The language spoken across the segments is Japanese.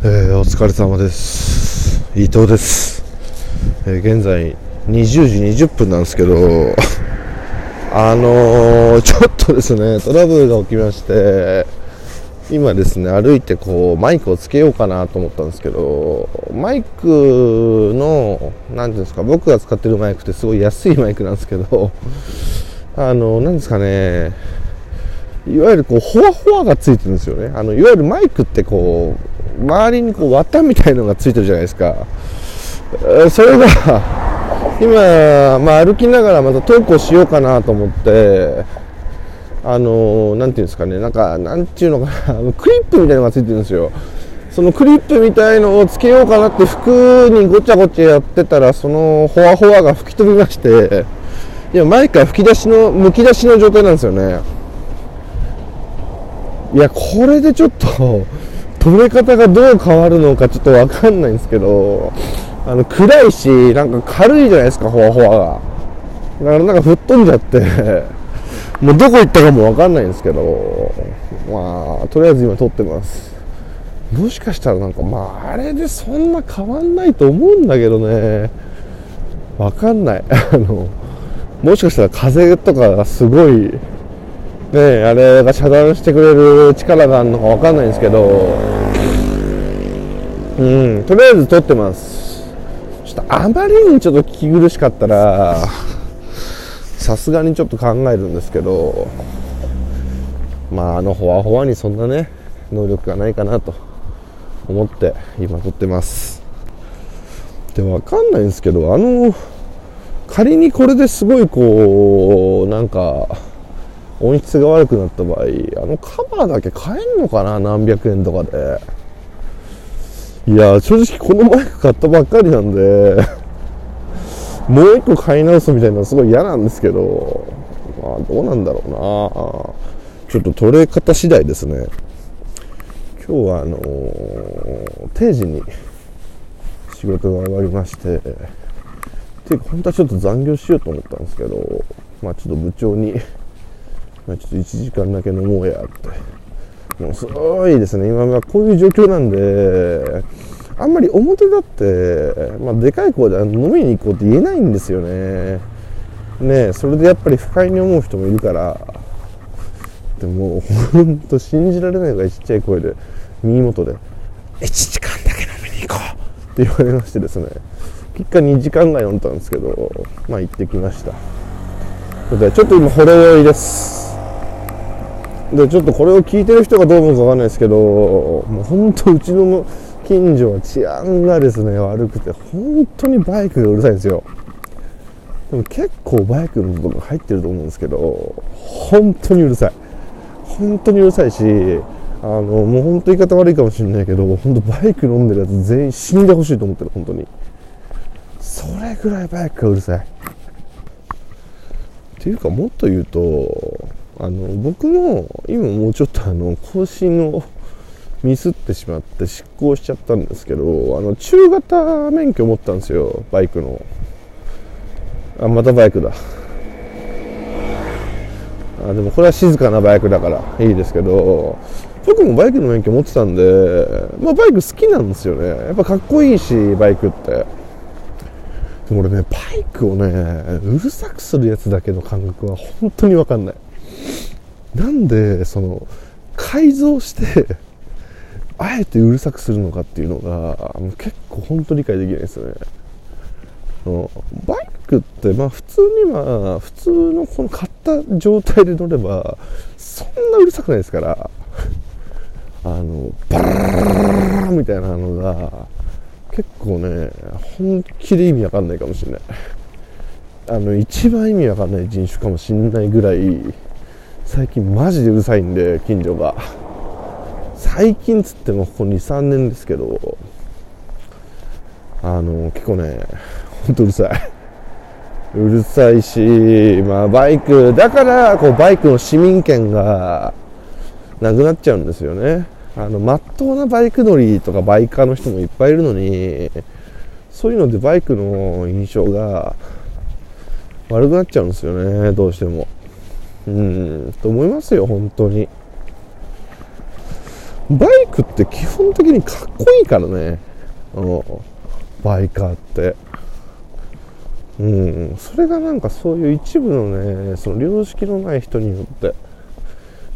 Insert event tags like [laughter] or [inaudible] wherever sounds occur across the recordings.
えー、お疲れ様です。伊藤です、えー現在20時20分なんですけど [laughs] あのー、ちょっとですねトラブルが起きまして今ですね歩いてこうマイクをつけようかなと思ったんですけどマイクの何ていうんですか僕が使ってるマイクってすごい安いマイクなんですけどあのなんですかねいわゆるこう、ほわほわがついてるんですよね。あの、いわゆるマイクってこう、周りにこう、綿みたいのがついてるじゃないですか。それが、[laughs] 今、まあ歩きながらまたトークをしようかなと思って、あのーていうんですかね、なんか、なんていうのかな、クリップみたいのがついてるんですよ。そのクリップみたいのをつけようかなって服にごちゃごちゃやってたら、そのほわほわが吹き飛びまして、いや、マイクは吹き出しの、むき出しの状態なんですよね。いや、これでちょっと、止め方がどう変わるのかちょっとわかんないんですけど、あの、暗いし、なんか軽いじゃないですか、ほわほわが。だからなんか吹っ飛んじゃって、もうどこ行ったかもわかんないんですけど、まあ、とりあえず今撮ってます。もしかしたらなんか、まあ、あれでそんな変わんないと思うんだけどね、わかんない。あの、もしかしたら風とかがすごい、ねえ、あれが遮断してくれる力があるのかわかんないんですけど、うん、とりあえず撮ってます。ちょっとあまりにちょっと聞き苦しかったら、さすがにちょっと考えるんですけど、まあ、あのほわほわにそんなね、能力がないかなと思って今撮ってます。で、わかんないんですけど、あの、仮にこれですごいこう、なんか、音質が悪くなった場合あのカバーだけ買えんのかな？何百円とかで。いや正直このマイク買ったばっかりなんで [laughs] もう一個買い直すみたいなのすごい嫌なんですけどまあどうなんだろうな。ちょっと取れ方次第ですね。今日はあのー定時に仕事が終わりましてっていうか本当はちょっと残業しようと思ったんですけどまあちょっと部長にまあちょっと1時間だけ飲もうやって。もうすごいですね。今はこういう状況なんであんまり表立って、まあ、でかい声で飲みに行こうって言えないんですよね。ねえそれでやっぱり不快に思う人もいるから。でもほんと信じられないぐらいちっちゃい声で耳元で「1時間だけ飲みに行こう」って言われましてですね。結果2時間ぐらい飲んだんですけどまあ行ってきました。でちょっと今ほろ酔いです。でちょっとこれを聞いてる人がどう思うかわかんないですけどもう本当うちの近所は治安がですね悪くて本当にバイクがうるさいんですよ。でも結構バイクの音が入ってると思うんですけど本当にうるさい。本当にうるさいしあのもう本当言い方悪いかもしれないけど本当バイク飲んでるやつ全員死んでほしいと思ってる本当に。それぐらいバイクがうるさい。っていうかもっと言うとあの僕も今もうちょっとあの更新をミスってしまって失効しちゃったんですけどあの中型免許持ったんですよバイクの。あまたバイクだ。あでもこれは静かなバイクだからいいですけど僕もバイクの免許持ってたんで、まあ、バイク好きなんですよね。やっぱかっこいいしバイクって。でも俺ねバイクをねうるさくするやつだけの感覚は本当に分かんない。なんでその改造してあえてうるさくするのかっていうのが結構本当理解できないですよね。バイクってまあ普通には普通のこの買った状態で乗ればそんなうるさくないですから。あのバラララみたいなのが結構ね本気で意味わかんないかもしれないあの一番意味わかんない人種かもしれないぐらい最近マジでうるさいんで近所が。最近つってもここ23年ですけど。あの結構ねほんとうるさい。うるさいしまあバイク。だからこうバイクの市民権がなくなっちゃうんですよね。あのまっとうなバイク乗りとかバイカーの人もいっぱいいるのにそういうのでバイクの印象が悪くなっちゃうんですよねどうしても。うんと思いますよ本当に。バイクって基本的にかっこいいからね。バイカーって。うんそれがなんかそういう一部のねその良識のない人によって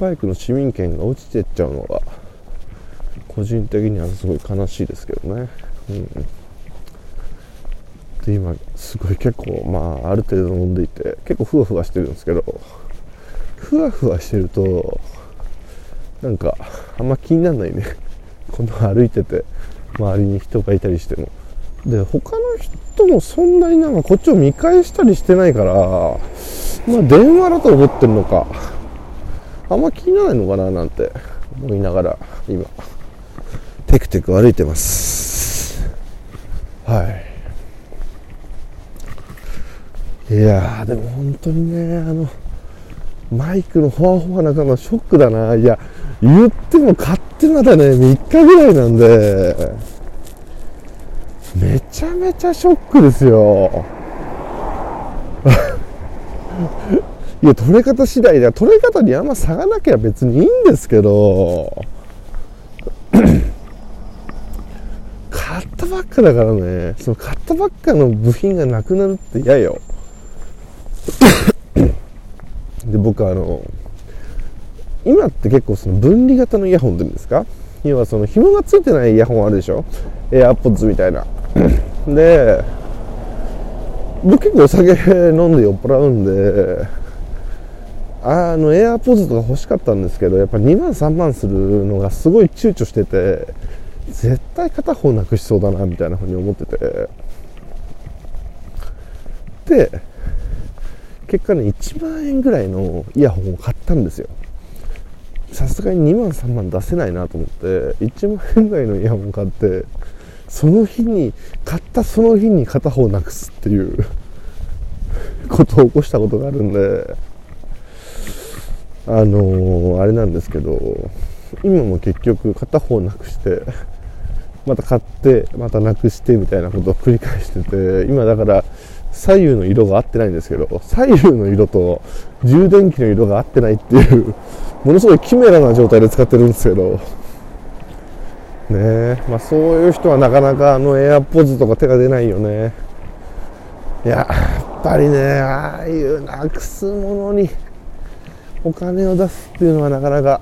バイクの市民権が落ちてっちゃうのが個人的にはすごい悲しいですけどね。うん。で今すごい結構まあある程度飲んでいて結構ふわふわしてるんですけど。ふわふわしてるとなんかあんま気にならないね。[laughs] この歩いてて周りに人がいたりしても。で他の人もそんなになんかこっちを見返したりしてないからまあ電話だと思ってるのか。あんま気にならないのかななんて思いながら今テクテク歩いてます。はい。いやーでも本当にねあのマイクのほわほわな感がショックだな。いや言っても買ってまだね。3日ぐらいなんで。めちゃめちゃショックですよ。[laughs] いや取れ方次第で取れ方にあんま差がなきゃ別にいいんですけど。買ったばっかだからね。その買ったばっかの部品がなくなるって嫌よ。で僕あの今って結構その分離型のイヤホンって言うんですか？要はその紐がついてないイヤホンあるでしょ？AirPods みたいな。で僕結構お酒飲んで酔っ払うんであの AirPods とか欲しかったんですけどやっぱ2万3万するのがすごい躊躇してて絶対片方なくしそうだなみたいなふうに思ってて。で結果ね1万円ぐらいのイヤホンを買ったんですよ。さすがに2万3万出せないなと思って1万円ぐらいのイヤホン買ってその日に買ったその日に片方なくすっていうことを起こしたことがあるんであのー、あれなんですけど今も結局片方なくしてまた買ってまたなくしてみたいなことを繰り返してて今だから左右の色が合ってないんですけど左右の色と充電器の色が合ってないっていうものすごいキメラな状態で使ってるんですけど。ねまあ、そういう人はなかなかあのエアポーズとか手が出ないよね。いややっぱりねああいうなくすものにお金を出すっていうのはなかなか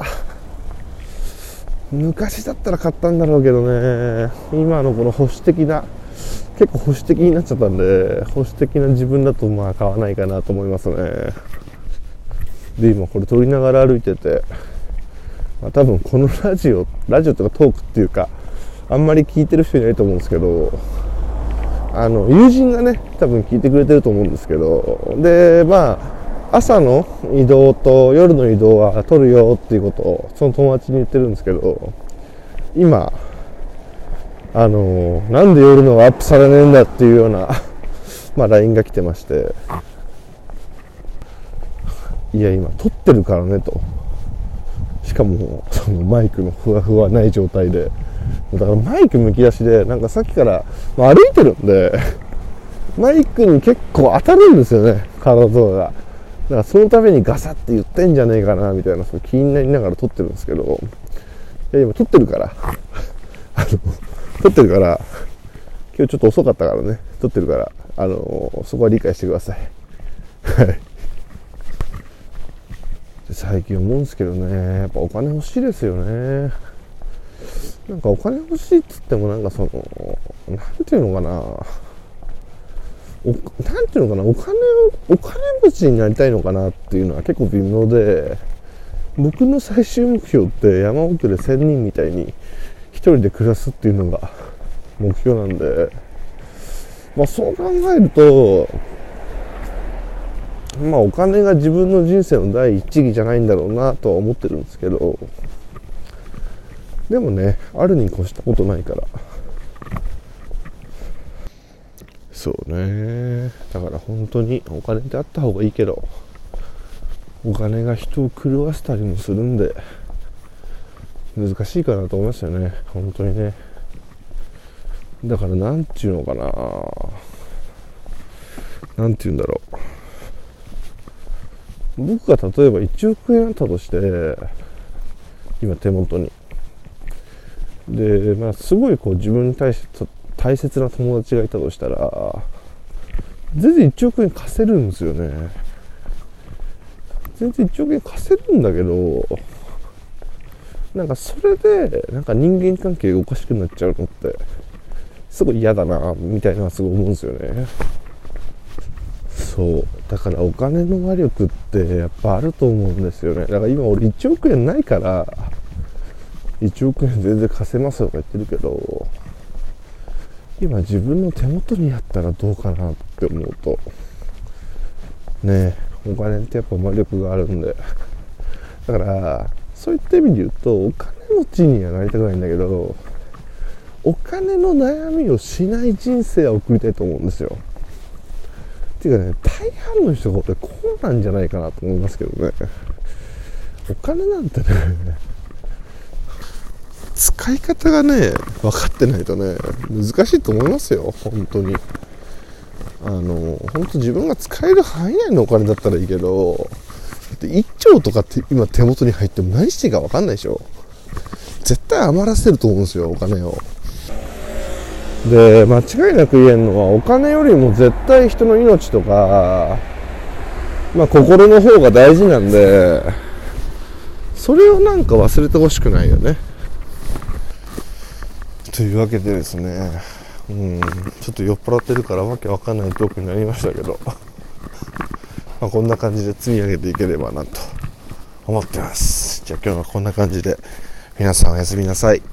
昔だったら買ったんだろうけどね。今のこの保守的な結構保守的になっちゃったんで保守的な自分だとまあ買わないかなと思いますね。で今これ撮りながら歩いてて、まあ、多分このラジオラジオとかトークっていうかあんまり聞いてる人いないと思うんですけどあの友人がね多分聞いてくれてると思うんですけどでまあ朝の移動と夜の移動は取るよっていうことをその友達に言ってるんですけど今あのなんで夜のがアップされねえんだっていうような [laughs] まあ LINE が来てまして。いや今撮ってるからねと。しかもそのマイクのふわふわない状態で。だからマイクむき出しでなんかさっきから、まあ、歩いてるんでマイクに結構当たるんですよね体とかが。だからそのためにガサって言ってんじゃねえかなみたいなその気になりながら撮ってるんですけど。いや今撮ってるから。[laughs] あの撮ってるから、今日ちょっと遅かったからね、撮ってるから、あのー、そこは理解してください。はい。最近思うんですけどね、やっぱお金欲しいですよね。なんかお金欲しいっつってもなんかその、なんていうのかな、おなんていうのかな、お金を、お金持ちになりたいのかなっていうのは結構微妙で、僕の最終目標って山奥で1000人みたいに人で暮らすっていうのが目標なんで、まあそう考えると、まあお金が自分の人生の第一義じゃないんだろうなとは思ってるんですけど、でもね、あるに越したことないから。そうね。だから本当にお金ってあった方がいいけど、お金が人を狂わせたりもするんで、難しいかなと思いますよね。本当にね。だから何て言うのかな。何て言うんだろう。僕が例えば1億円あったとして今手元に。で、まあ、すごいこう自分に対して大切な友達がいたとしたら全然1億円貸せるんですよね。全然1億円貸せるんだけどなんかそれでなんか人間関係がおかしくなっちゃうのってすごい嫌だなみたいなすごい思うんですよね。そう。だからお金の魔力ってやっぱあると思うんですよね。だから今俺1億円ないから1億円全然貸せますとか言ってるけど今自分の手元にあったらどうかなって思うと。ねお金ってやっぱ魔力があるんで。だからそういった意味で言うとお金持ちにはなりたくないんだけどお金の悩みをしない人生は送りたいと思うんですよ。っていうかね大半の人が俺こうなんじゃないかなと思いますけどね。お金なんてね使い方がね分かってないとね難しいと思いますよ本当に。あの本当自分が使える範囲内のお金だったらいいけどって1兆とかって今手元に入っても何していいか分かんないでしょ。絶対余らせると思うんですよお金を。で間違いなく言えるのはお金よりも絶対人の命とかまあ心の方が大事なんでそれをなんか忘れてほしくないよね。というわけでですね、うん、ちょっと酔っ払ってるからわけわかんないトークになりましたけど、まあ、こんな感じで積み上げていければなと思ってます。じゃあ今日はこんな感じで皆さんおやすみなさい。